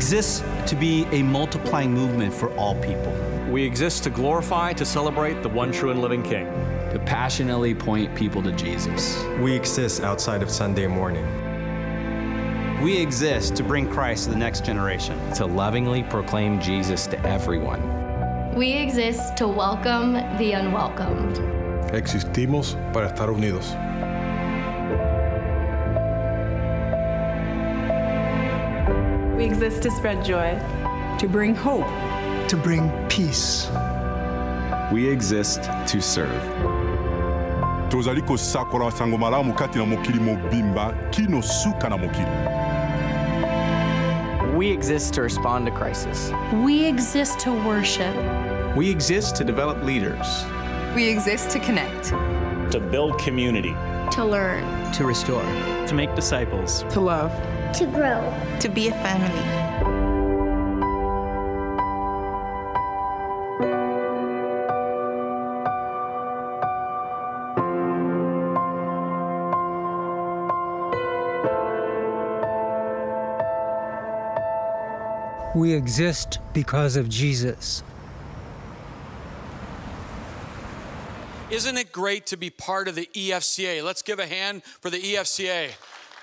exist to be a multiplying movement for all people. We exist to glorify, to celebrate the one true and living King. To passionately point people to Jesus. We exist outside of Sunday morning. We exist to bring Christ to the next generation. To lovingly proclaim Jesus to everyone. We exist to welcome the unwelcomed. Existimos para estar unidos. Exist to spread joy, to bring hope, to bring peace. We exist to serve. tozali kosakola sango malamu kati na mokili mobimba kino suka na mokili We exist to respond to crisis. We exist to worship. We exist to develop leaders. We exist to connect. To build community. To learn. To restore. To make disciples. To love. To grow. To be a family. We exist because of Jesus. Isn't it great to be part of the EFCA? Let's give a hand for the EFCA.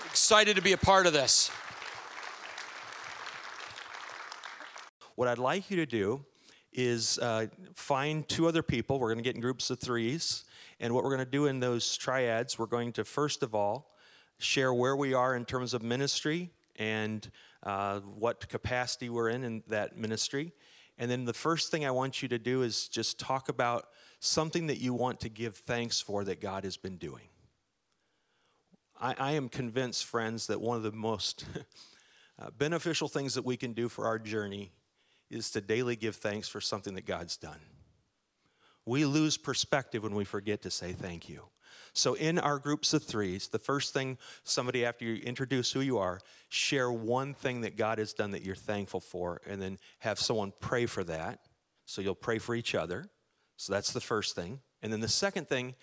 Excited to be a part of this. What I'd like you to do is uh, find two other people. We're going to get in groups of threes. And what we're going to do in those triads, we're going to first of all share where we are in terms of ministry and uh, what capacity we're in in that ministry. And then the first thing I want you to do is just talk about something that you want to give thanks for that God has been doing. I, I am convinced, friends, that one of the most uh, beneficial things that we can do for our journey is to daily give thanks for something that God's done. We lose perspective when we forget to say thank you. So, in our groups of threes, the first thing somebody, after you introduce who you are, share one thing that God has done that you're thankful for, and then have someone pray for that. So, you'll pray for each other. So, that's the first thing. And then the second thing,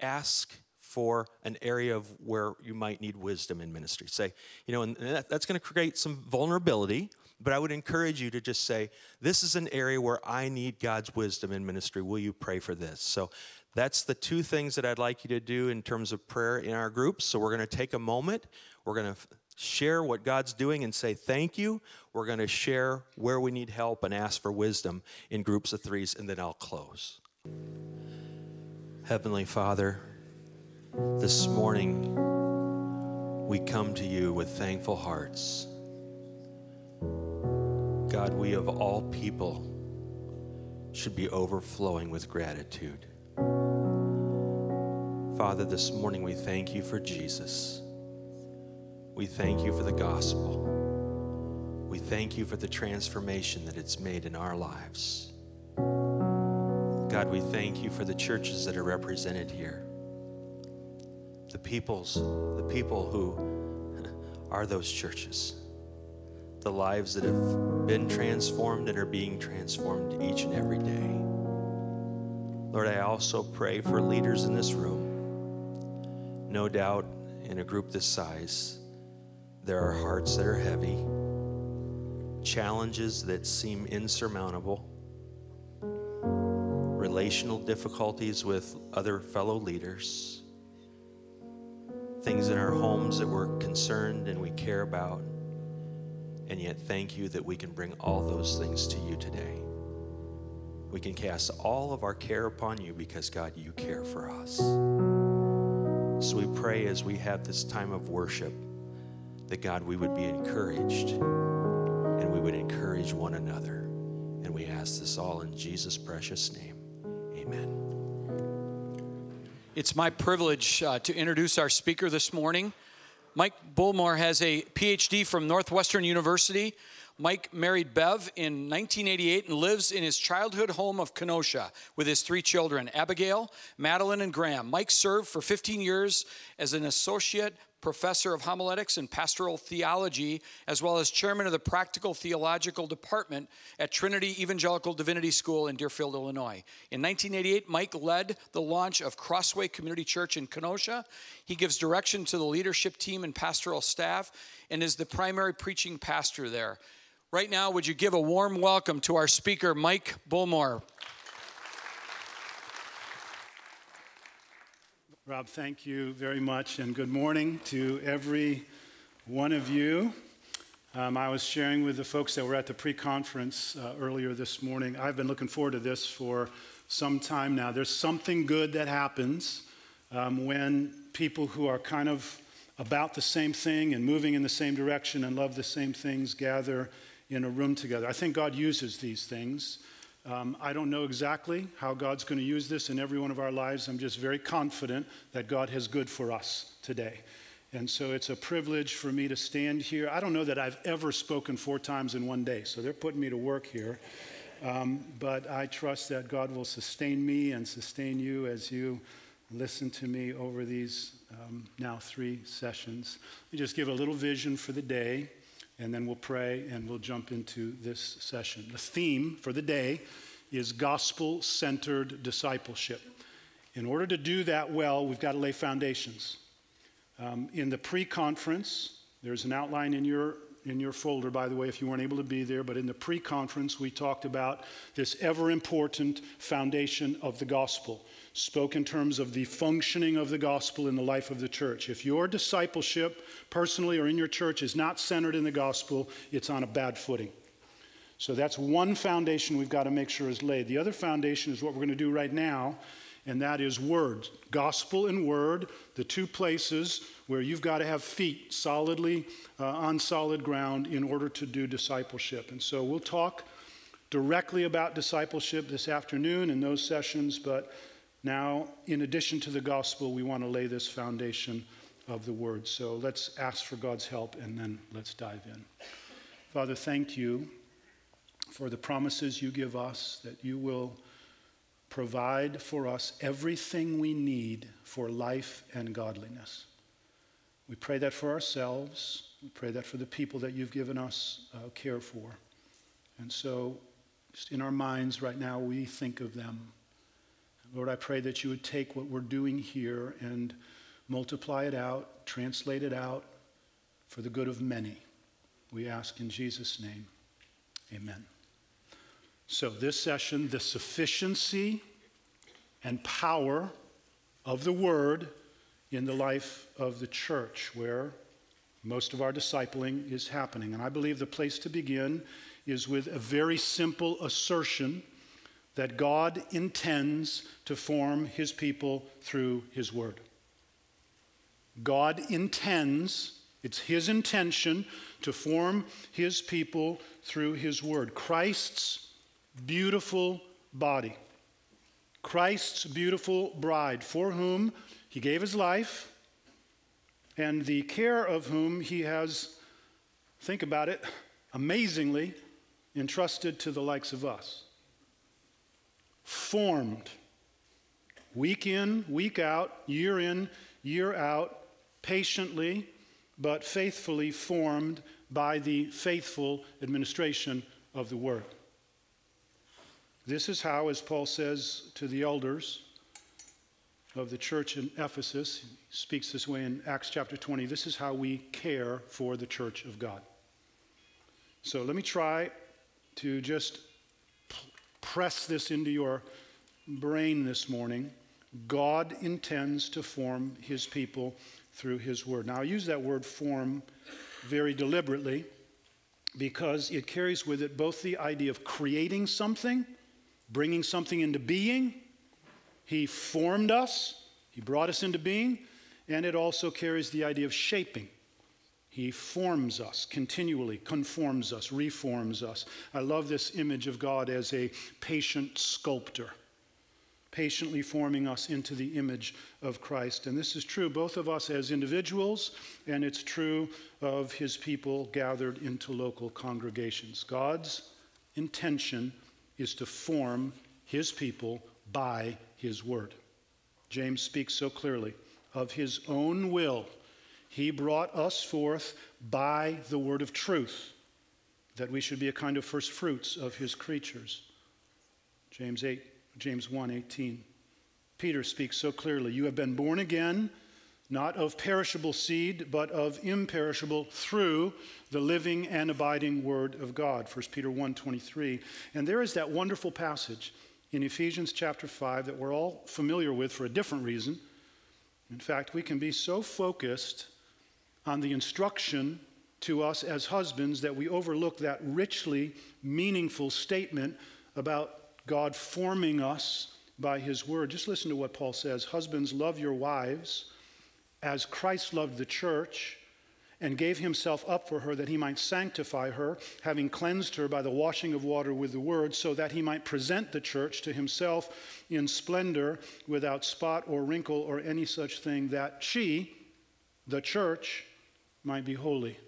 ask for an area of where you might need wisdom in ministry. Say, you know, and that's going to create some vulnerability, but I would encourage you to just say, This is an area where I need God's wisdom in ministry. Will you pray for this? So, that's the two things that I'd like you to do in terms of prayer in our groups. So we're going to take a moment. We're going to share what God's doing and say thank you. We're going to share where we need help and ask for wisdom in groups of threes, and then I'll close. Heavenly Father, this morning we come to you with thankful hearts. God, we of all people should be overflowing with gratitude. Father, this morning we thank you for Jesus. We thank you for the gospel. We thank you for the transformation that it's made in our lives. God, we thank you for the churches that are represented here. The peoples, the people who are those churches. The lives that have been transformed and are being transformed each and every day. Lord, I also pray for leaders in this room. No doubt, in a group this size, there are hearts that are heavy, challenges that seem insurmountable, relational difficulties with other fellow leaders, things in our homes that we're concerned and we care about. And yet, thank you that we can bring all those things to you today. We can cast all of our care upon you because, God, you care for us. So we pray as we have this time of worship that, God, we would be encouraged and we would encourage one another. And we ask this all in Jesus' precious name. Amen. It's my privilege uh, to introduce our speaker this morning. Mike Bullmore has a PhD from Northwestern University. Mike married Bev in 1988 and lives in his childhood home of Kenosha with his three children, Abigail, Madeline, and Graham. Mike served for 15 years as an associate professor of homiletics and pastoral theology, as well as chairman of the practical theological department at Trinity Evangelical Divinity School in Deerfield, Illinois. In 1988, Mike led the launch of Crossway Community Church in Kenosha. He gives direction to the leadership team and pastoral staff and is the primary preaching pastor there. Right now, would you give a warm welcome to our speaker, Mike Bullmore? Rob, thank you very much, and good morning to every one of you. Um, I was sharing with the folks that were at the pre conference uh, earlier this morning. I've been looking forward to this for some time now. There's something good that happens um, when people who are kind of about the same thing and moving in the same direction and love the same things gather in a room together. I think God uses these things. Um, I don't know exactly how God's going to use this in every one of our lives. I'm just very confident that God has good for us today. And so it's a privilege for me to stand here. I don't know that I've ever spoken four times in one day, so they're putting me to work here. Um, but I trust that God will sustain me and sustain you as you listen to me over these um, now three sessions. Let me just give a little vision for the day and then we'll pray and we'll jump into this session. The theme for the day is gospel centered discipleship. In order to do that well, we've got to lay foundations. Um, in the pre conference, there's an outline in your in your folder, by the way, if you weren't able to be there, but in the pre conference, we talked about this ever important foundation of the gospel spoke in terms of the functioning of the gospel in the life of the church. If your discipleship, personally or in your church, is not centered in the gospel, it's on a bad footing. So that's one foundation we've got to make sure is laid. The other foundation is what we're going to do right now, and that is word. Gospel and word, the two places where you've got to have feet solidly uh, on solid ground in order to do discipleship. And so we'll talk directly about discipleship this afternoon in those sessions, but now, in addition to the gospel, we want to lay this foundation of the word. So let's ask for God's help and then let's dive in. Father, thank you for the promises you give us that you will provide for us everything we need for life and godliness. We pray that for ourselves. We pray that for the people that you've given us uh, care for. And so, just in our minds right now, we think of them Lord, I pray that you would take what we're doing here and multiply it out, translate it out for the good of many. We ask in Jesus' name. Amen. So, this session, the sufficiency and power of the Word in the life of the church, where most of our discipling is happening. And I believe the place to begin is with a very simple assertion that God intends to form his people through his word. God intends, it's his intention to form his people through his word. Christ's beautiful body, Christ's beautiful bride, for whom he gave his life, and the care of whom he has, think about it, amazingly entrusted to the likes of us formed week in, week out, year in, year out, patiently but faithfully formed by the faithful administration of the word. This is how, as Paul says to the elders of the church in Ephesus, he speaks this way in Acts chapter 20, this is how we care for the church of God. So let me try to just press this into your brain this morning. God intends to form his people through his word. Now, I use that word form very deliberately because it carries with it both the idea of creating something, bringing something into being. He formed us, he brought us into being, and it also carries the idea of shaping. He forms us continually, conforms us, reforms us. I love this image of God as a patient sculptor, patiently forming us into the image of Christ. And this is true both of us as individuals, and it's true of his people gathered into local congregations. God's intention is to form his people by his word. James speaks so clearly of his own will he brought us forth by the word of truth, that we should be a kind of first fruits of his creatures. James 8, James 1 18. Peter speaks so clearly You have been born again, not of perishable seed, but of imperishable through the living and abiding word of God. 1 Peter 1:23. And there is that wonderful passage in Ephesians chapter 5 that we're all familiar with for a different reason. In fact, we can be so focused on the instruction to us as husbands that we overlook that richly meaningful statement about God forming us by his word. Just listen to what Paul says Husbands, love your wives as Christ loved the church and gave himself up for her that he might sanctify her, having cleansed her by the washing of water with the word, so that he might present the church to himself in splendor, without spot or wrinkle or any such thing, that she, the church, might be holy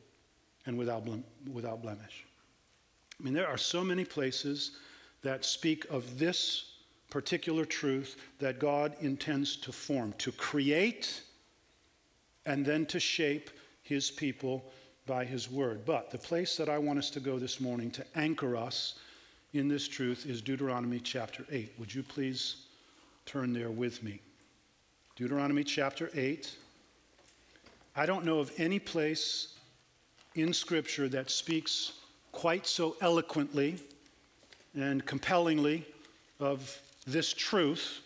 and without, blem- without blemish. I mean, there are so many places that speak of this particular truth that God intends to form, to create and then to shape his people by his word. But the place that I want us to go this morning to anchor us in this truth is Deuteronomy chapter 8. Would you please turn there with me? Deuteronomy chapter 8. I don't know of any place in Scripture that speaks quite so eloquently and compellingly of this truth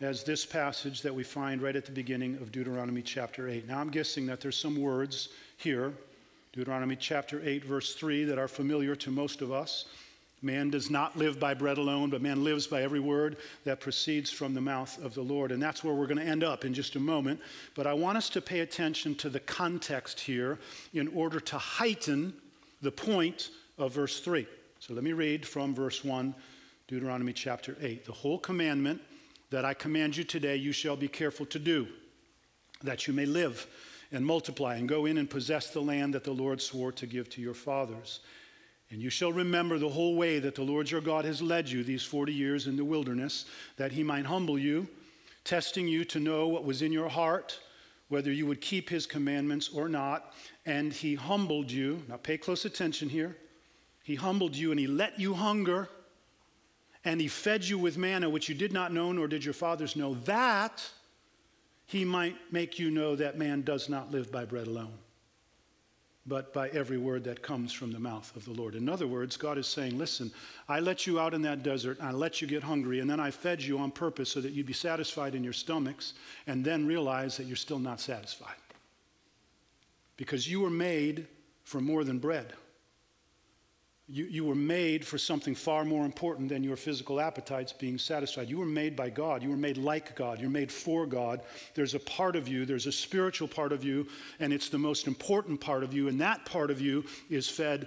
as this passage that we find right at the beginning of Deuteronomy chapter 8. Now, I'm guessing that there's some words here, Deuteronomy chapter 8, verse 3, that are familiar to most of us. Man does not live by bread alone, but man lives by every word that proceeds from the mouth of the Lord. And that's where we're going to end up in just a moment. But I want us to pay attention to the context here in order to heighten the point of verse 3. So let me read from verse 1, Deuteronomy chapter 8. The whole commandment that I command you today, you shall be careful to do, that you may live and multiply and go in and possess the land that the Lord swore to give to your fathers. And you shall remember the whole way that the Lord your God has led you these 40 years in the wilderness, that he might humble you, testing you to know what was in your heart, whether you would keep his commandments or not. And he humbled you. Now pay close attention here. He humbled you and he let you hunger and he fed you with manna which you did not know nor did your fathers know, that he might make you know that man does not live by bread alone, but by every word that comes from the mouth of the Lord. In other words, God is saying, Listen, I let you out in that desert, I let you get hungry, and then I fed you on purpose so that you'd be satisfied in your stomachs, and then realize that you're still not satisfied. Because you were made for more than bread. You, you were made for something far more important than your physical appetites being satisfied. You were made by God. You were made like God. You're made for God. There's a part of you, there's a spiritual part of you, and it's the most important part of you, and that part of you is fed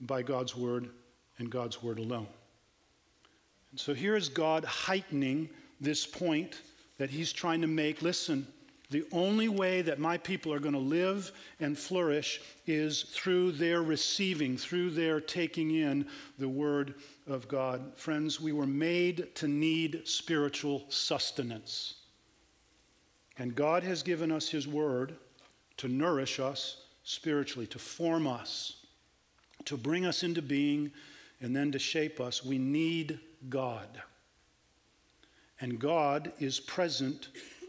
by God's word and God's word alone. And so here is God heightening this point that he's trying to make. Listen, the only way that my people are going to live and flourish is through their receiving, through their taking in the Word of God. Friends, we were made to need spiritual sustenance. And God has given us His Word to nourish us spiritually, to form us, to bring us into being, and then to shape us. We need God. And God is present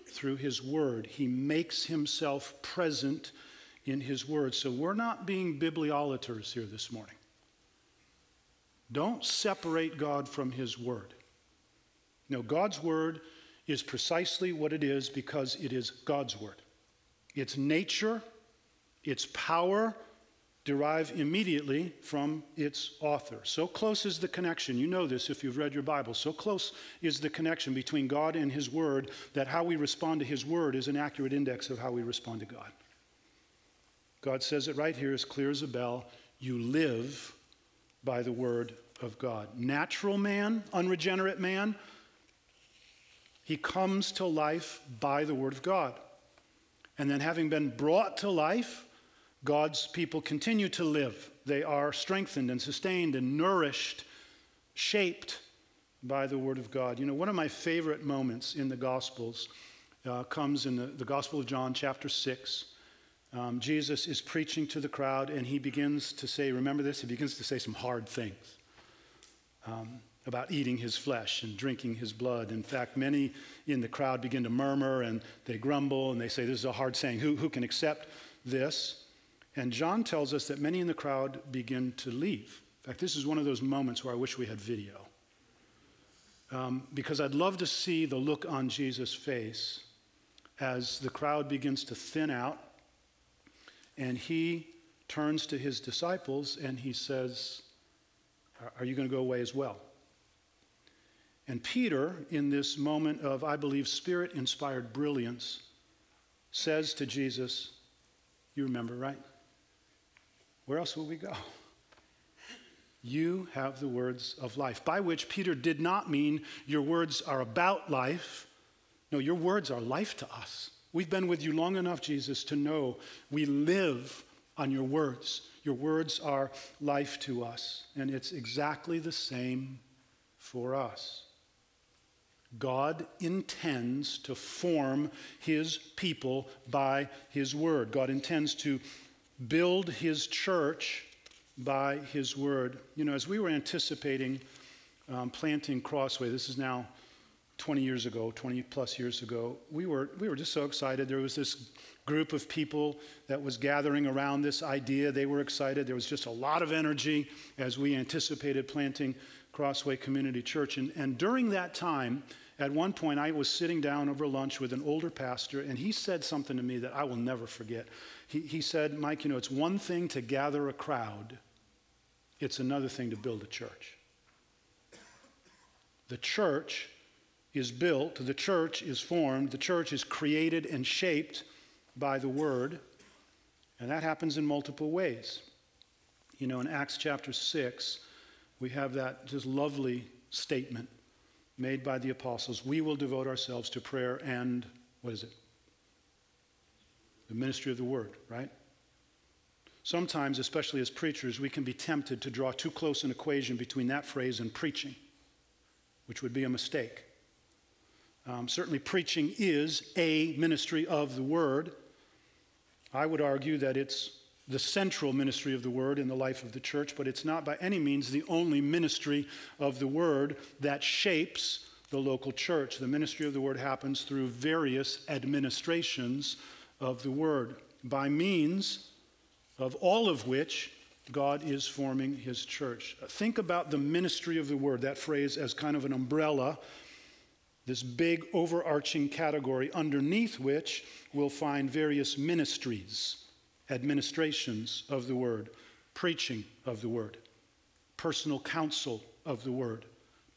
through his word. He makes himself present in his word. So we're not being bibliolaters here this morning. Don't separate God from his word. No, God's word is precisely what it is because it is God's word. Its nature, its power, derive immediately from its author. So close is the connection. You know this if you've read your Bible. So close is the connection between God and His Word that how we respond to His Word is an accurate index of how we respond to God. God says it right here as clear as a bell you live by the Word of God. Natural man, unregenerate man, he comes to life by the Word of God. And then, having been brought to life, God's people continue to live. They are strengthened and sustained and nourished, shaped by the Word of God. You know, one of my favorite moments in the Gospels uh, comes in the, the, Gospel of John, chapter 6. Um, Jesus is preaching to the crowd, and he begins to say, remember this? He begins to say some hard things. Um, about eating his flesh and drinking his blood. In fact, many in the crowd begin to murmur and they grumble and they say, This is a hard saying. Who, who can accept this? And John tells us that many in the crowd begin to leave. In fact, this is one of those moments where I wish we had video. Um, because I'd love to see the look on Jesus' face as the crowd begins to thin out and he turns to his disciples and he says, Are you going to go away as well? And Peter, in this moment of, I believe, spirit inspired brilliance, says to Jesus, You remember, right? Where else will we go? You have the words of life, by which Peter did not mean your words are about life. No, your words are life to us. We've been with you long enough, Jesus, to know we live on your words. Your words are life to us, and it's exactly the same for us. God intends to form his people by his word. God intends to build his church by his word. You know, as we were anticipating um, planting Crossway, this is now 20 years ago, 20 plus years ago, we were, we were just so excited. There was this group of people that was gathering around this idea. They were excited. There was just a lot of energy as we anticipated planting Crossway Community Church. And, and during that time, at one point, I was sitting down over lunch with an older pastor, and he said something to me that I will never forget. He, he said, Mike, you know, it's one thing to gather a crowd, it's another thing to build a church. The church is built, the church is formed, the church is created and shaped by the word, and that happens in multiple ways. You know, in Acts chapter 6, we have that just lovely statement made by the apostles. We will devote ourselves to prayer and, what is it? The ministry of the word, right? Sometimes, especially as preachers, we can be tempted to draw too close an equation between that phrase and preaching, which would be a mistake. Um, certainly, preaching is a ministry of the word. I would argue that it's the central ministry of the word in the life of the church, but it's not by any means the only ministry of the word that shapes the local church. The ministry of the word happens through various administrations of the word, by means of all of which God is forming his church. Think about the ministry of the word, that phrase as kind of an umbrella, this big overarching category underneath which we'll find various ministries, administrations of the word, preaching of the word, personal counsel of the word,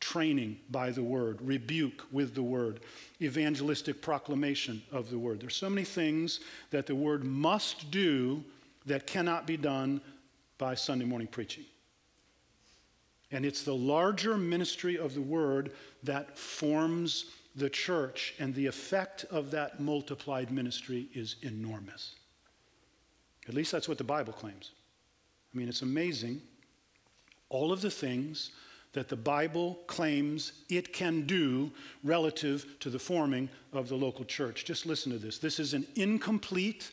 training by the word, rebuke with the word, evangelistic proclamation of the word. There's so many things that the word must do that cannot be done by Sunday morning preaching. And it's the larger ministry of the word that forms the church, and the effect of that multiplied ministry is enormous. At least that's what the Bible claims. I mean, it's amazing all of the things that the Bible claims it can do relative to the forming of the local church. Just listen to this. This is an incomplete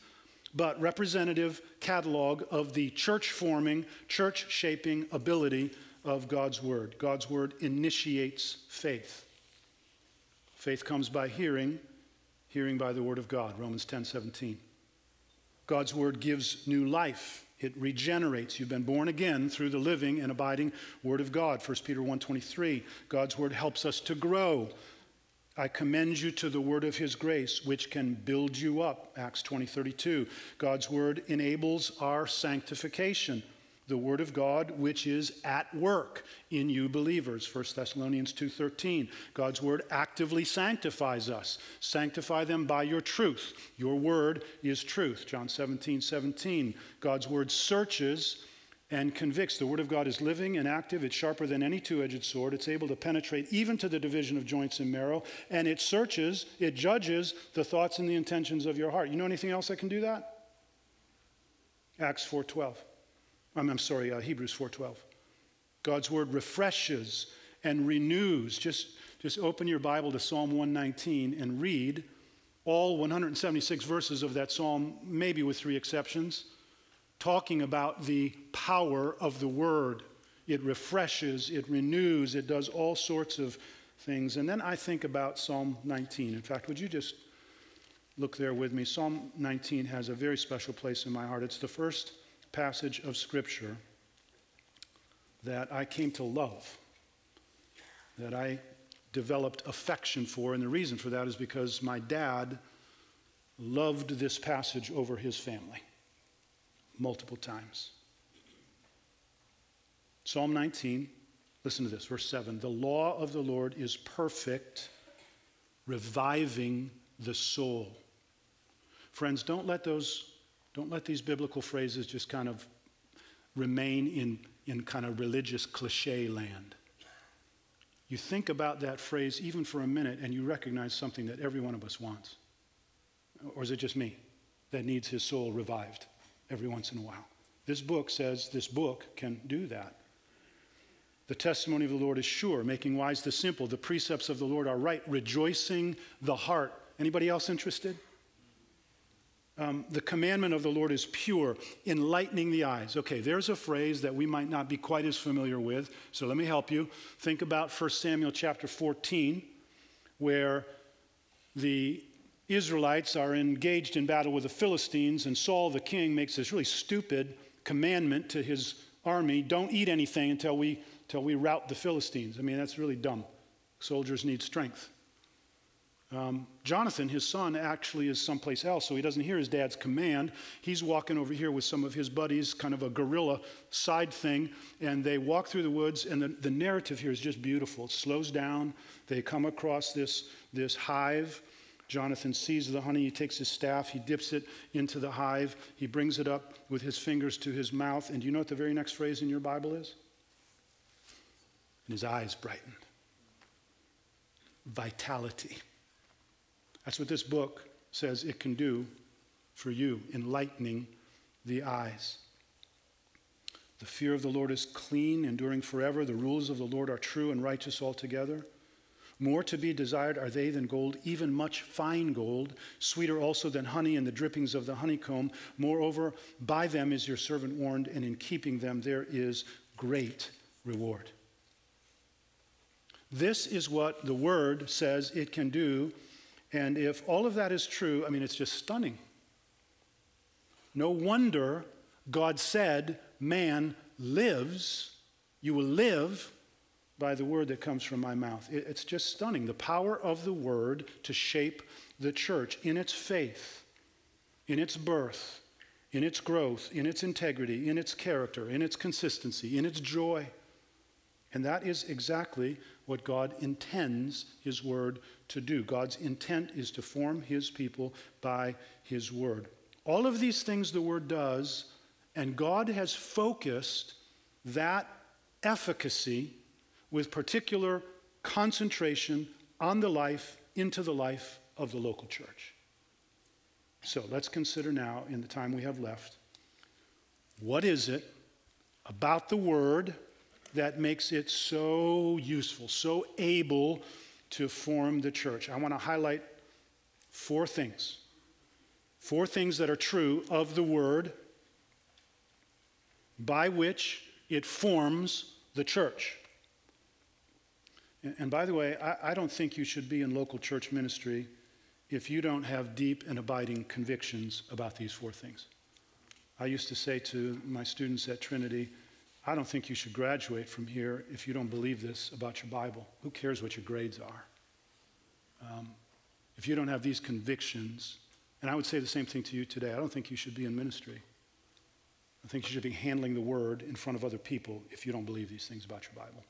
but representative catalog of the church forming, church shaping ability of God's Word. God's Word initiates faith. Faith comes by hearing, hearing by the Word of God, Romans 10 17. God's Word gives new life. It regenerates. You've been born again through the living and abiding Word of God, 1 Peter 1.23. God's Word helps us to grow. I commend you to the word of his grace, which can build you up. Acts 20, 32. God's word enables our sanctification. The word of God, which is at work in you believers. 1 Thessalonians 2:13. God's word actively sanctifies us. Sanctify them by your truth. Your word is truth. John 17, 17. God's word searches and convicts. The Word of God is living and active. It's sharper than any two edged sword. It's able to penetrate even to the division of joints and marrow. And it searches, it judges the thoughts and the intentions of your heart. You know anything else that can do that? Acts 4.12. I'm, I'm sorry, uh, Hebrews 4.12. God's Word refreshes and renews. Just, just open your Bible to Psalm 119 and read all 176 verses of that psalm, maybe with three exceptions talking about the power of the word it refreshes, it renews, it does all sorts of things. And then I think about Psalm 19. In fact, would you just look there with me? Psalm 19 has a very special place in my heart. It's the first passage of Scripture that I came to love, that I developed affection for. And the reason for that is because my dad loved this passage over his family multiple times. Psalm 19, listen to this, verse 7 The law of the Lord is perfect, reviving the soul. Friends, don't let those, don't let these biblical phrases just kind of remain in, in kind of religious cliche land. You think about that phrase even for a minute and you recognize something that every one of us wants. Or is it just me that needs his soul revived every once in a while? This book says this book can do that. The testimony of the Lord is sure, making wise the simple. The precepts of the Lord are right, rejoicing the heart. Anybody else interested? Um, the commandment of the Lord is pure, enlightening the eyes. Okay, there's a phrase that we might not be quite as familiar with, so let me help you. Think about 1 Samuel chapter 14, where the Israelites are engaged in battle with the Philistines, and Saul the king makes this really stupid commandment to his army don't eat anything until we, until we rout the Philistines. I mean, that's really dumb. Soldiers need strength. Um, Jonathan, his son, actually is someplace else, so he doesn't hear his dad's command. He's walking over here with some of his buddies, kind of a guerrilla side thing, and they walk through the woods, and the, the narrative here is just beautiful. It slows down. They come across this, this hive. Jonathan sees the honey. He takes his staff, he dips it into the hive, he brings it up with his fingers to his mouth. And do you know what the very next phrase in your Bible is? And his eyes brightened. Vitality. That's what this book says it can do for you, enlightening the eyes. The fear of the Lord is clean, enduring forever. The rules of the Lord are true and righteous altogether. More to be desired are they than gold, even much fine gold, sweeter also than honey and the drippings of the honeycomb. Moreover, by them is your servant warned, and in keeping them there is great reward. This is what the word says it can do and if all of that is true, I mean, it's just stunning. No wonder God said, Man lives, you will live by the word that comes from my mouth. It's just stunning. The power of the word to shape the church in its faith, in its birth, in its growth, in its integrity, in its character, in its consistency, in its joy. And that is exactly what God intends His Word to do. God's intent is to form His people by His Word. All of these things the Word does, and God has focused that efficacy with particular concentration on the life, into the life of the local church. So let's consider now, in the time we have left, what is it about the Word? That makes it so useful, so able to form the church. I want to highlight four things. Four things that are true of the Word by which it forms the church. And by the way, I, don't think you should be in local church ministry if you don't have deep and abiding convictions about these four things. I used to say to my students at Trinity, I don't think you should graduate from here if you don't believe this about your Bible. Who cares what your grades are? Um, if you don't have these convictions, and I would say the same thing to you today, I don't think you should be in ministry. I think you should be handling the word in front of other people if you don't believe these things about your Bible.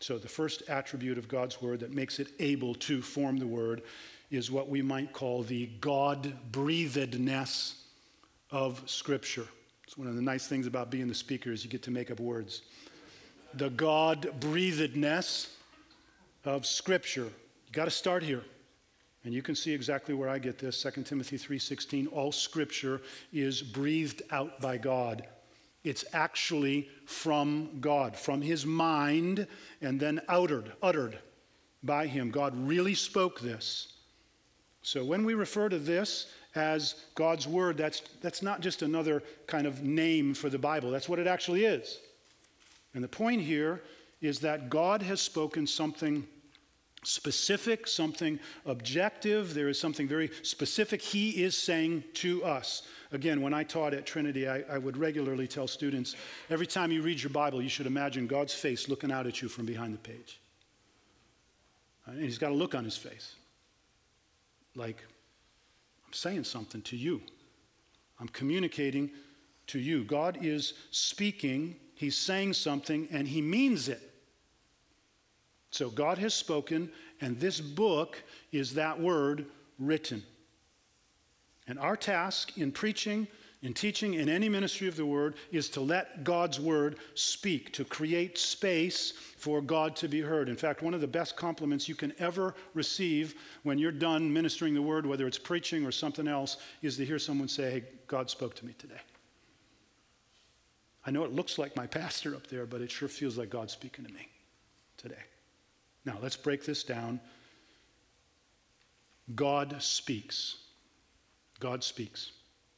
So, the first attribute of God's word that makes it able to form the word is what we might call the God breathedness of Scripture. It's one of the nice things about being the speaker is you get to make up words. The God breathedness of Scripture. You got to start here. And you can see exactly where I get this. 2 Timothy 3:16, all scripture is breathed out by God. It's actually from God, from his mind, and then uttered, uttered by him. God really spoke this. So when we refer to this as God's Word, that's, that's not just another kind of name for the Bible. That's what it actually is. And the point here is that God has spoken something specific, something objective. There is something very specific He is saying to us. Again, when I taught at Trinity, I, I, would regularly tell students every time you read your Bible, you should imagine God's face looking out at you from behind the page. And He's got a look on His face like, I'm saying something to you, I'm communicating to you. God is speaking, He's saying something, and He means it. So God has spoken, and this book is that word written. And our task in preaching, in teaching, in any ministry of the word is to let God's word speak, to create space for God to be heard. In fact, one of the best compliments you can ever receive when you're done ministering the word, whether it's preaching or something else, is to hear someone say, Hey, God spoke to me today. I know it looks like my pastor up there, but it sure feels like God speaking to me today. Now, let's break this down. God speaks. God speaks.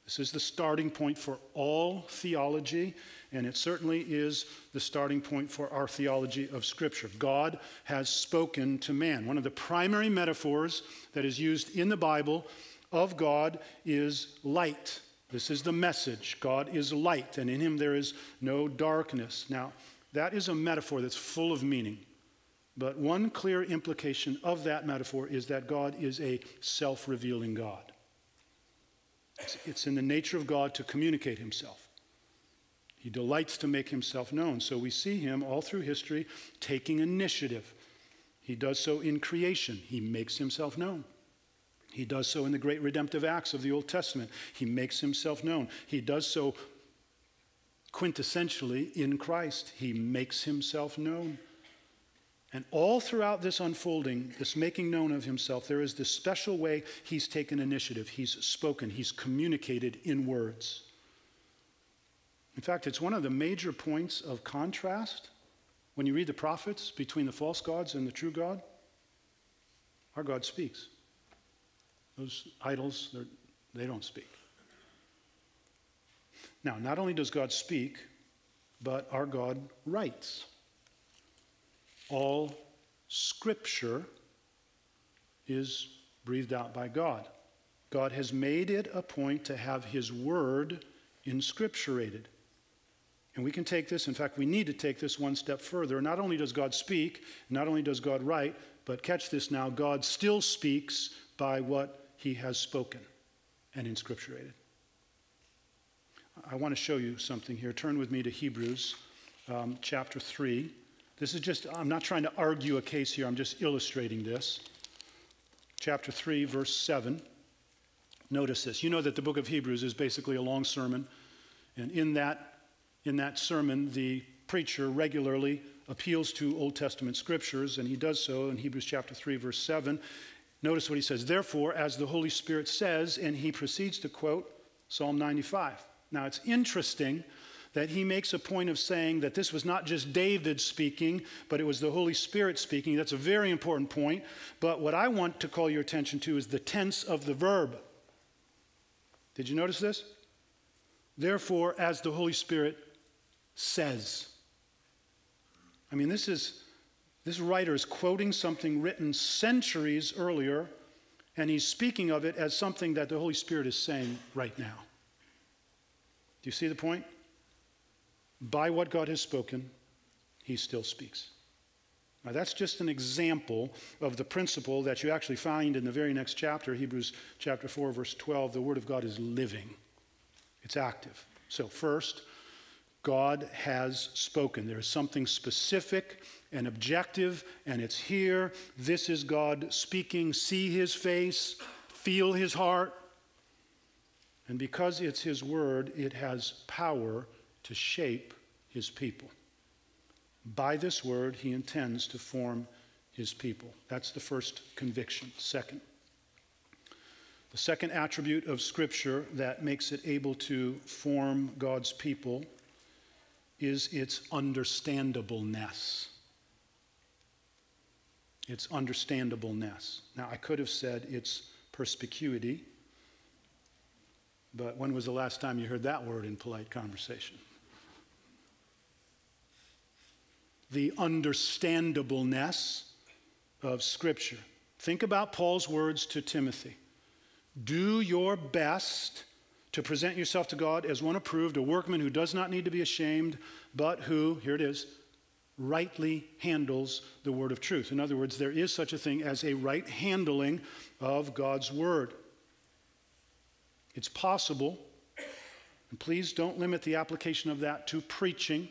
This is the starting point for all theology, and it certainly is the starting point for our theology of Scripture. God has spoken to man. One of the primary metaphors that is used in the Bible of God is light. This is the message God is light, and in him there is no darkness. Now, that is a metaphor that's full of meaning. But one clear implication of that metaphor is that God is a self revealing God. It's, in the nature of God to communicate himself. He delights to make himself known. So we see him all through history taking initiative. He does so in creation, he makes himself known. He does so in the great redemptive acts of the Old Testament. He makes himself known. He does so quintessentially in Christ. He makes himself known. And all throughout this unfolding, this making known of himself, there is this special way he's taken initiative. He's spoken, he's communicated in words. In fact, it's one of the major points of contrast when you read the prophets between the false gods and the true God. Our God speaks. Those idols, they don't speak. Now, not only does God speak, but our God writes all scripture is breathed out by God. God has made it a point to have his word inscripturated. And we can take this, in fact, we need to take this one step further. Not only does God speak, not only does God write, but catch this now, God still speaks by what he has spoken and inscripturated. I want to show you something here. Turn with me to Hebrews um, chapter 3. This is just, I'm not trying to argue a case here, I'm just illustrating this. Chapter 3, verse 7. Notice this. You know that the book of Hebrews is basically a long sermon, and in that, in that sermon, the preacher regularly appeals to Old Testament scriptures, and he does so in Hebrews chapter 3, verse 7. Notice what he says. Therefore, as the Holy Spirit says, and he proceeds to quote Psalm 95. Now, it's interesting that he makes a point of saying that this was not just David speaking, but it was the Holy Spirit speaking. That's a very important point. But what I want to call your attention to is the tense of the verb. Did you notice this? Therefore, as the Holy Spirit says. I mean, this is this writer is quoting something written centuries earlier, and he's speaking of it as something that the Holy Spirit is saying right now. Do you see the point? By what God has spoken, he still speaks. Now, that's just an example of the principle that you actually find in the very next chapter, Hebrews chapter 4, verse 12. The Word of God is living, it's active. So, first, God has spoken. There is something specific and objective, and it's here. This is God speaking. See his face, feel his heart. And because it's his word, it has power to shape his people. By this word, he intends to form his people. That's the first conviction. Second, the second attribute of Scripture that makes it able to form God's people is its understandableness. Its understandableness. Now, I could have said its perspicuity, but when was the last time you heard that word in polite conversation? The understandableness of Scripture. Think about Paul's words to Timothy Do your best to present yourself to God as one approved, a workman who does not need to be ashamed, but who, here it is, rightly handles the word of truth. In other words, there is such a thing as a right handling of God's word. It's possible, and please don't limit the application of that to preaching.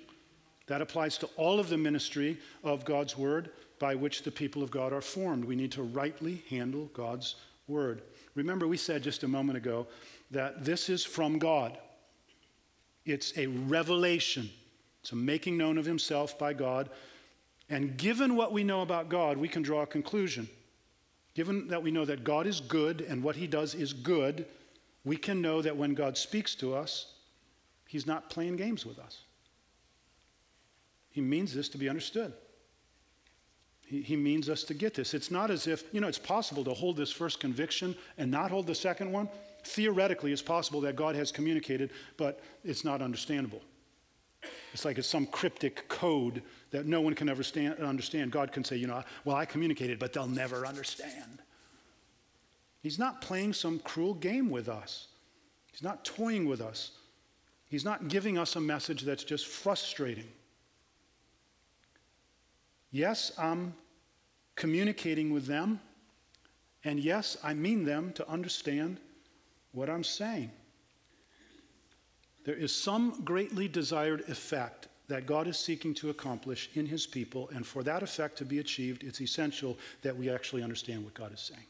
That applies to all of the ministry of God's word by which the people of God are formed. We need to rightly handle God's word. Remember, we said just a moment ago that this is from God. It's a revelation, it's a making known of himself by God. And given what we know about God, we can draw a conclusion. Given that we know that God is good and what he does is good, we can know that when God speaks to us, he's not playing games with us. He means this to be understood. He, he means us to get this. It's not as if, you know, it's possible to hold this first conviction and not hold the second one. Theoretically, it's possible that God has communicated, but it's not understandable. It's like it's some cryptic code that no one can ever stand, understand. God can say, you know, well, I communicated, but they'll never understand. He's not playing some cruel game with us, He's not toying with us. He's not giving us a message that's just frustrating. Yes, I'm communicating with them, and yes, I mean them to understand what I'm saying. There is some greatly desired effect that God is seeking to accomplish in his people, and for that effect to be achieved, it's essential that we actually understand what God is saying.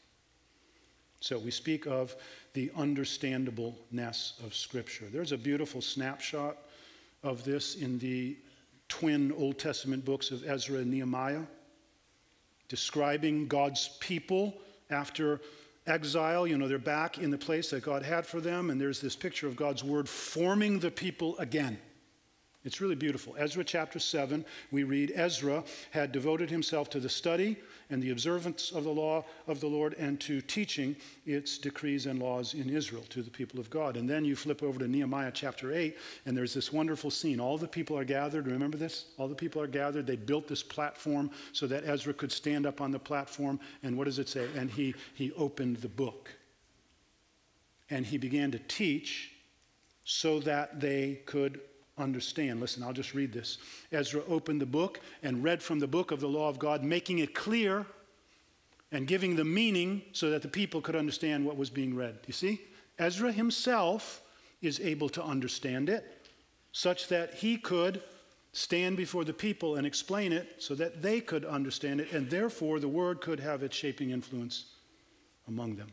So we speak of the understandableness of Scripture. There's a beautiful snapshot of this in the twin Old Testament books of Ezra and Nehemiah, describing God's people after exile. You know, they're back in the place that God had for them, and there's this picture of God's word forming the people again. It's really beautiful. Ezra chapter 7, we read Ezra had devoted himself to the study and the observance of the law of the Lord and to teaching its decrees and laws in Israel to the people of God. And then you flip over to Nehemiah chapter 8, and there's this wonderful scene. All the people are gathered. Remember this? All the people are gathered. They built this platform so that Ezra could stand up on the platform. And what does it say? And he, he opened the book. And he began to teach so that they could understand. Listen, I'll just read this. Ezra opened the book and read from the book of the law of God, making it clear and giving the meaning so that the people could understand what was being read. You see? Ezra himself is able to understand it such that he could stand before the people and explain it so that they could understand it and therefore the word could have its shaping influence among them.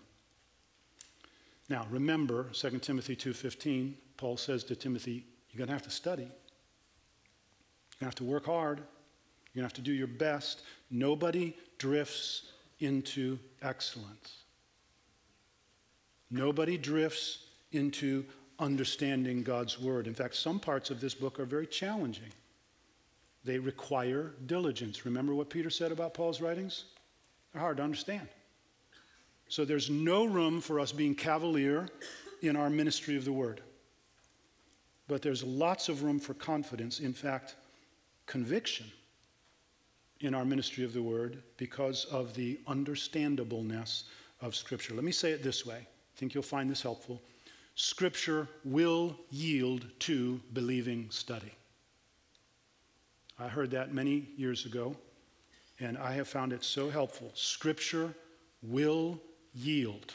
Now, remember 2 Timothy 2:15, Paul says to Timothy, you're going to have to study. You're going to have to work hard. You're going to have to do your best. Nobody drifts into excellence. Nobody drifts into understanding God's word. In fact, some parts of this book are very challenging. They require diligence. Remember what Peter said about Paul's writings? They're hard to understand. So there's no room for us being cavalier in our ministry of the word but there's lots of room for confidence, in fact, conviction in our ministry of the word because of the understandableness of Scripture. Let me say it this way. I think you'll find this helpful. Scripture will yield to believing study. I heard that many years ago, and I have found it so helpful. Scripture will yield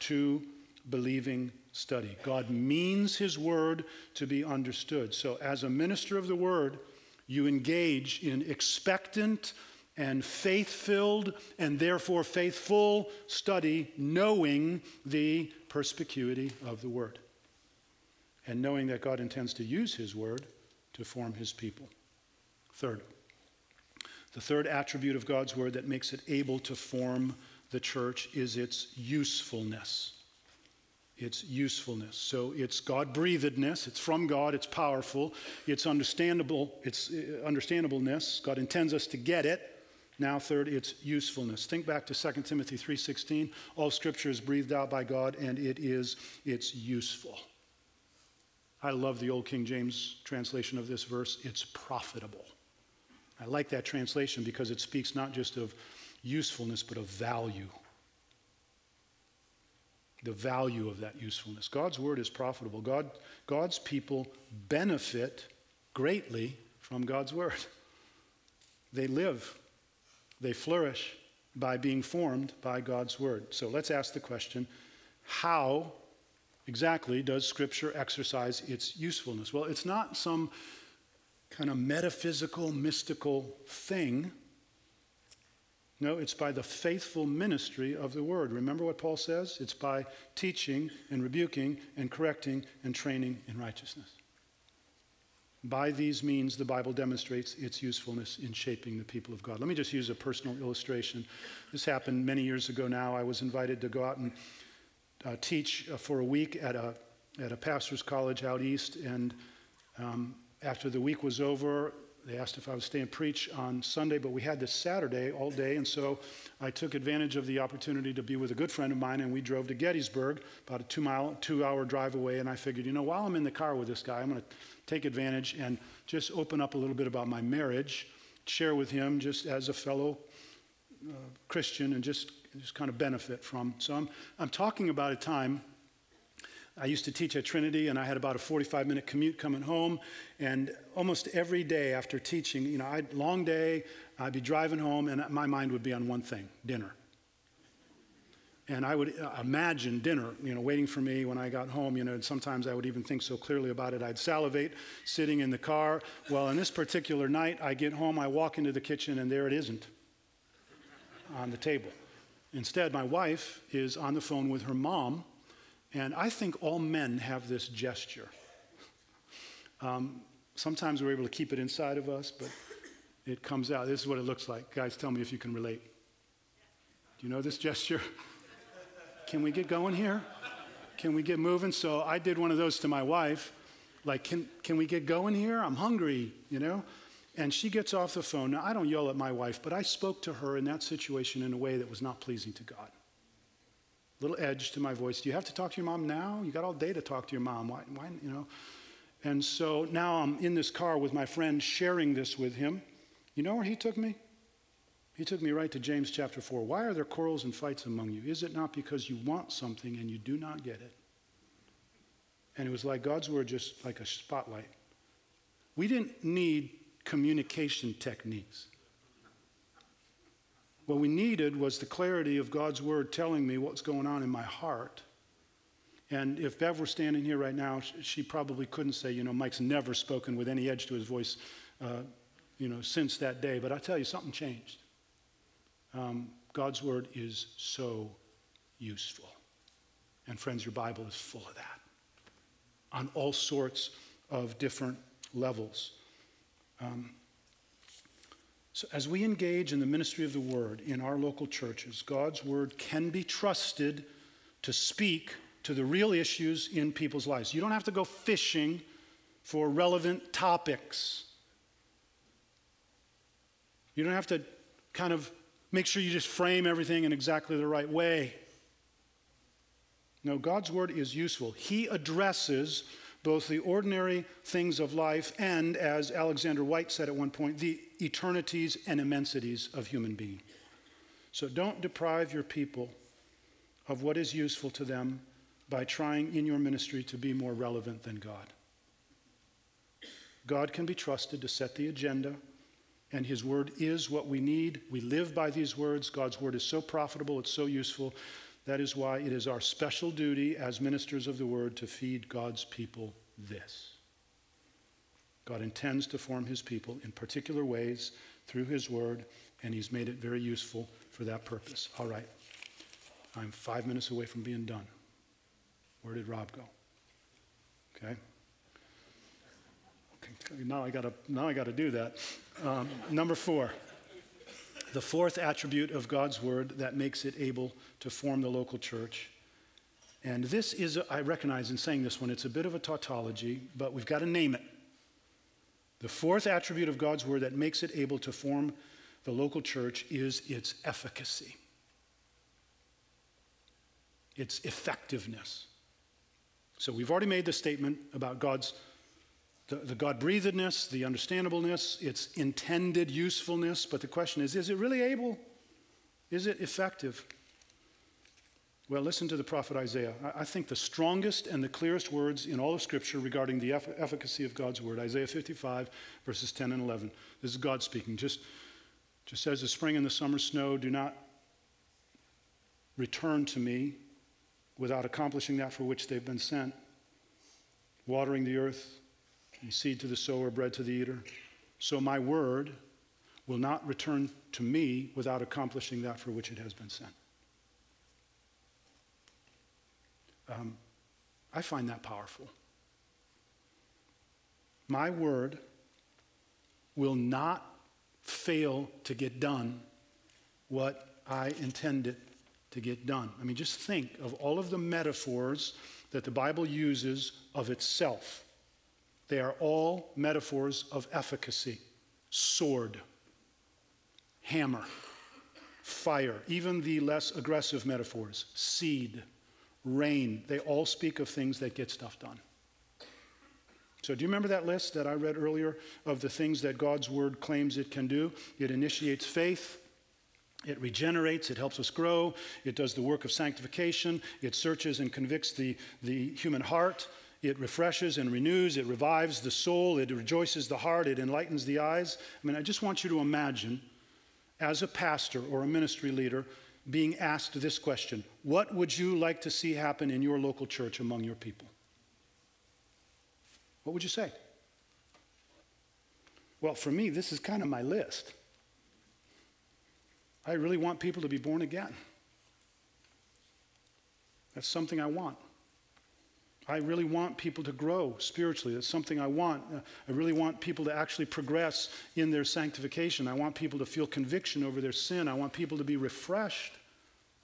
to believing study. God means His word to be understood. So, as a minister of the word, you engage in expectant and faith filled and therefore faithful study, knowing the perspicuity of the word and knowing that God intends to use His word to form His people. Third, the third attribute of God's word that makes it able to form the church is its usefulness its usefulness. So it's God breathedness, it's from God, it's powerful, it's understandable, it's uh, understandableness. God intends us to get it. Now third, it's usefulness. Think back to 2 Timothy 3:16. All scripture is breathed out by God and it is it's useful. I love the old King James translation of this verse. It's profitable. I like that translation because it speaks not just of usefulness, but of value. The value of that usefulness. God's word is profitable. God, God's people benefit greatly from God's word. They live, they flourish by being formed by God's word. So let's ask the question how exactly does Scripture exercise its usefulness? Well, it's not some kind of metaphysical, mystical thing. No, it's by the faithful ministry of the word. Remember what Paul says? It's by teaching and rebuking and correcting and training in righteousness. By these means, the Bible demonstrates its usefulness in shaping the people of God. Let me just use a personal illustration. This happened many years ago now. I was invited to go out and uh, teach uh, for a week at a, at a pastor's college out east, and um, after the week was over, they asked if I would stay and preach on Sunday, but we had this Saturday all day, and so I took advantage of the opportunity to be with a good friend of mine, and we drove to Gettysburg, about a two mile, two hour drive away, and I figured, you know, while I'm in the car with this guy, I'm going to take advantage and just open up a little bit about my marriage, share with him just as a fellow uh, Christian, and just, just kind of benefit from. So I'm, I'm talking about a time I used to teach at Trinity, and I had about a 45 minute commute coming home. And almost every day after teaching, you know, I'd long day, I'd be driving home, and my mind would be on one thing dinner. And I would uh, imagine dinner, you know, waiting for me when I got home, you know, and sometimes I would even think so clearly about it. I'd salivate sitting in the car. Well, on this particular night, I get home, I walk into the kitchen, and there it isn't on the table. Instead, my wife is on the phone with her mom and I think all men have this gesture. Um, sometimes we're able to keep it inside of us, but it comes out. This is what it looks like. Guys, tell me if you can relate. Do you know this gesture? Can we get going here? Can we get moving? So I did one of those to my wife. Like, can, can we get going here? I'm hungry, you know? And she gets off the phone. Now, I don't yell at my wife, but I spoke to her in that situation in a way that was not pleasing to God little edge to my voice. Do you have to talk to your mom now? You got all day to talk to your mom. Why, why, you know? And so now I'm in this car with my friend sharing this with him. You know where he took me? He took me right to James chapter 4. Why are there quarrels and fights among you? Is it not because you want something and you do not get it? And it was like God's word, just like a spotlight. We didn't need communication techniques. What we needed was the clarity of God's word telling me what's going on in my heart. And if Bev were standing here right now, she probably couldn't say, you know, Mike's never spoken with any edge to his voice, uh, you know, since that day. But I tell you, something changed. Um, God's word is so useful. And friends, your Bible is full of that on all sorts of different levels. Um, so, as we engage in the ministry of the word in our local churches, God's word can be trusted to speak to the real issues in people's lives. You don't have to go fishing for relevant topics. You don't have to kind of make sure you just frame everything in exactly the right way. No, God's word is useful. He addresses both the ordinary things of life and, as Alexander Whyte said at one point, the eternities and immensities of human being. So don't deprive your people of what is useful to them by trying in your ministry to be more relevant than God. God can be trusted to set the agenda, and His Word is what we need. We live by these words. God's Word is so profitable, it's so useful. That is why it is our special duty as ministers of the Word to feed God's people this. God intends to form his people in particular ways through his word, and he's made it very useful for that purpose. All right. I'm five minutes away from being done. Where did Rob go? Okay. okay. Now I gotta now I gotta do that. Um, number four. The fourth attribute of God's word that makes it able to form the local church. And this is, I recognize in saying this one, it's a bit of a tautology, but we've got to name it. The fourth attribute of God's word that makes it able to form the local church is its efficacy, its effectiveness. So we've already made the statement about God's the, the God breathedness, the understandableness, its intended usefulness. But the question is is it really able? Is it effective? Well, listen to the prophet Isaiah. I think the strongest and the clearest words in all of Scripture regarding the efficacy of God's word. Isaiah 55, verses 10 and 11. This is God speaking. Just, just as the spring and the summer snow do not return to me without accomplishing that for which they've been sent, watering the earth, and seed to the sower, bread to the eater. So my word will not return to me without accomplishing that for which it has been sent. Um, I find that powerful. My word will not fail to get done what I intend it to get done. I mean, just think of all of the metaphors that the Bible uses of itself. They are all metaphors of efficacy sword, hammer, fire, even the less aggressive metaphors, seed, rain. They all speak of things that get stuff done. So, do you remember that list that I read earlier of the things that God's word claims it can do? It initiates faith, it regenerates, it helps us grow, it does the work of sanctification, it searches and convicts the, the human heart, it refreshes and renews, it revives the soul, it rejoices the heart, it enlightens the eyes. I mean, I just want you to imagine, as a pastor or a ministry leader, being asked this question What would you like to see happen in your local church among your people? What would you say? Well, for me, this is kind of my list. I really want people to be born again. That's something I want. I really want people to grow spiritually. That's something I want. Uh, I really want people to actually progress in their sanctification. I want people to feel conviction over their sin. I want people to be refreshed,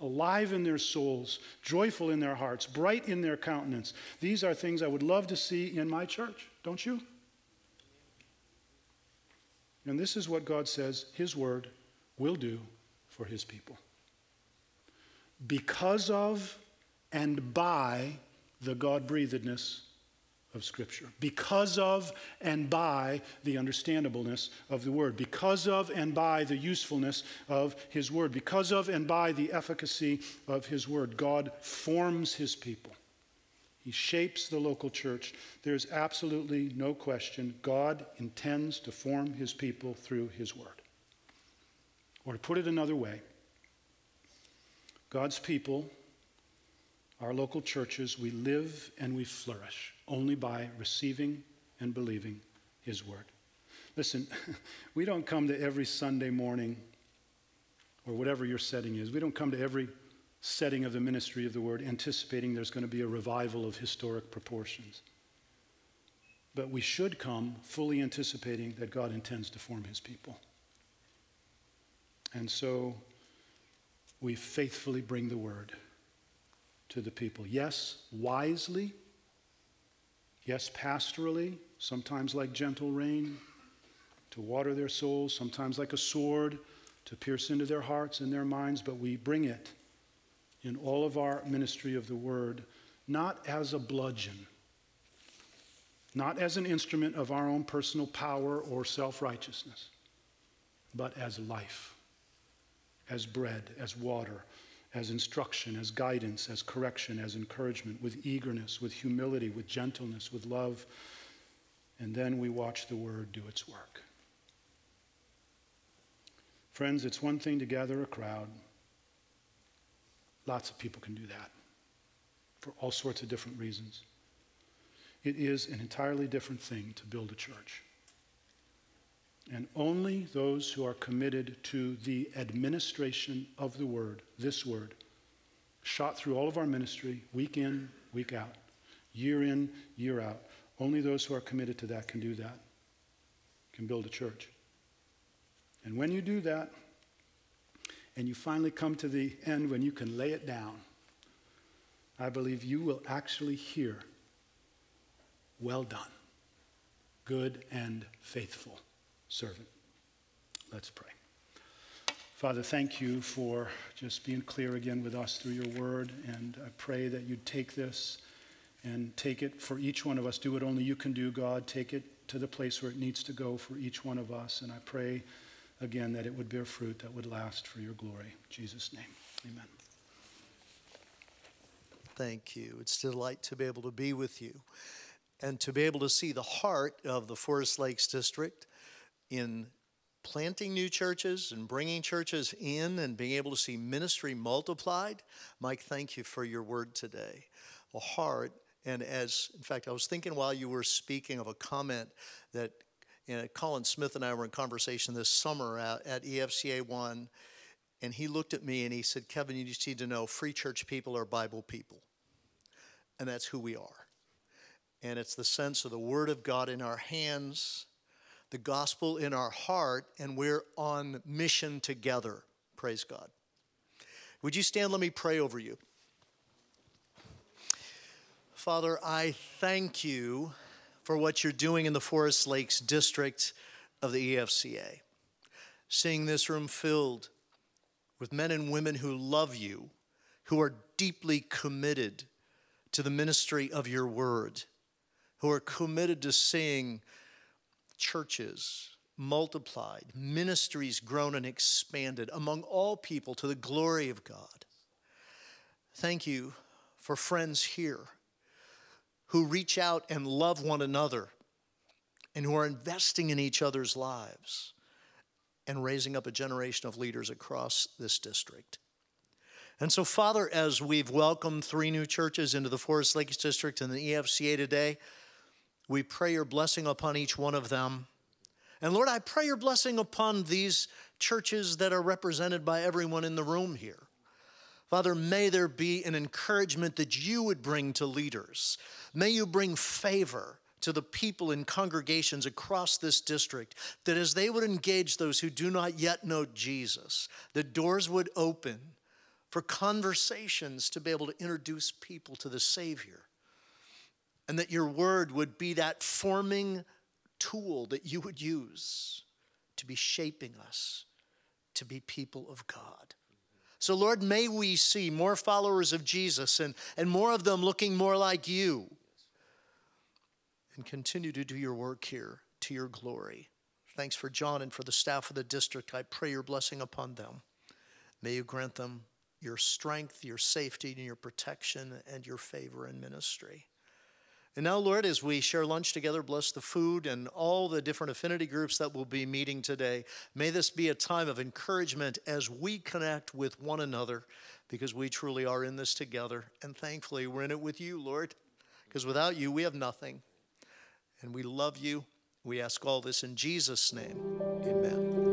alive in their souls, joyful in their hearts, bright in their countenance. These are things I would love to see in my church, don't you? And this is what God says His word will do for His people. Because of and by the God breathedness of Scripture, because of and by the understandableness of the Word, because of and by the usefulness of His Word, because of and by the efficacy of His Word. God forms His people. He shapes the local church. There's absolutely no question God intends to form His people through His Word. Or to put it another way, God's people our local churches, we live and we flourish only by receiving and believing His Word. Listen, we don't come to every Sunday morning or whatever your setting is, we don't come to every setting of the ministry of the Word anticipating there's going to be a revival of historic proportions. But we should come fully anticipating that God intends to form His people. And so we faithfully bring the Word to the people. Yes, wisely. Yes, pastorally, sometimes like gentle rain to water their souls, sometimes like a sword to pierce into their hearts and their minds, but we bring it in all of our ministry of the word, not as a bludgeon, not as an instrument of our own personal power or self righteousness, but as life, as bread, as water, as instruction, as guidance, as correction, as encouragement, with eagerness, with humility, with gentleness, with love. And then we watch the word do its work. Friends, it's one thing to gather a crowd. Lots of people can do that for all sorts of different reasons. It is an entirely different thing to build a church. And only those who are committed to the administration of the word, this word, shot through all of our ministry, week in, week out, year in, year out. Only those who are committed to that can do that, can build a church. And when you do that, and you finally come to the end when you can lay it down, I believe you will actually hear, Well done, good and faithful servant. Let's pray. Father, thank you for just being clear again with us through your word. And I pray that you'd take this and take it for each one of us. Do what only you can do, God. Take it to the place where it needs to go for each one of us. And I pray again that it would bear fruit that would last for your glory. In Jesus' name, amen. Thank you. It's a delight to be able to be with you and to be able to see the heart of the Forest Lakes District in planting new churches and bringing churches in and being able to see ministry multiplied. Mike, thank you for your word today. A heart, and as, in fact, I was thinking while you were speaking of a comment that you know, Colin Smith and I were in conversation this summer at, at EFCA 1, and he looked at me and he said, Kevin, you just need to know free church people are Bible people. And that's who we are. And it's the sense of the Word of God in our hands, the gospel in our heart, and we're on mission together. Praise God. Would you stand? Let me pray over you. Father, I thank you for what you're doing in the Forest Lakes district of the EFCA. Seeing this room filled with men and women who love you, who are deeply committed to the ministry of your word, who are committed to seeing churches multiplied, ministries grown and expanded among all people to the glory of God. Thank you for friends here who reach out and love one another and who are investing in each other's lives and raising up a generation of leaders across this district. And so, Father, as we've welcomed three new churches into the Forest Lakes District and the EFCA today, we pray your blessing upon each one of them. And Lord, I pray your blessing upon these churches that are represented by everyone in the room here. Father, may there be an encouragement that you would bring to leaders. May you bring favor to the people in congregations across this district, that as they would engage those who do not yet know Jesus, the doors would open for conversations to be able to introduce people to the Savior. And that your word would be that forming tool that you would use to be shaping us to be people of God. So, Lord, may we see more followers of Jesus and, and more of them looking more like you and continue to do your work here to your glory. Thanks for John and for the staff of the district. I pray your blessing upon them. May you grant them your strength, your safety, and your protection, and your favor in ministry. And now, Lord, as we share lunch together, bless the food and all the different affinity groups that will be meeting today. May this be a time of encouragement as we connect with one another because we truly are in this together. And thankfully, we're in it with you, Lord, because without you, we have nothing. And we love you. We ask all this in Jesus' name. Amen.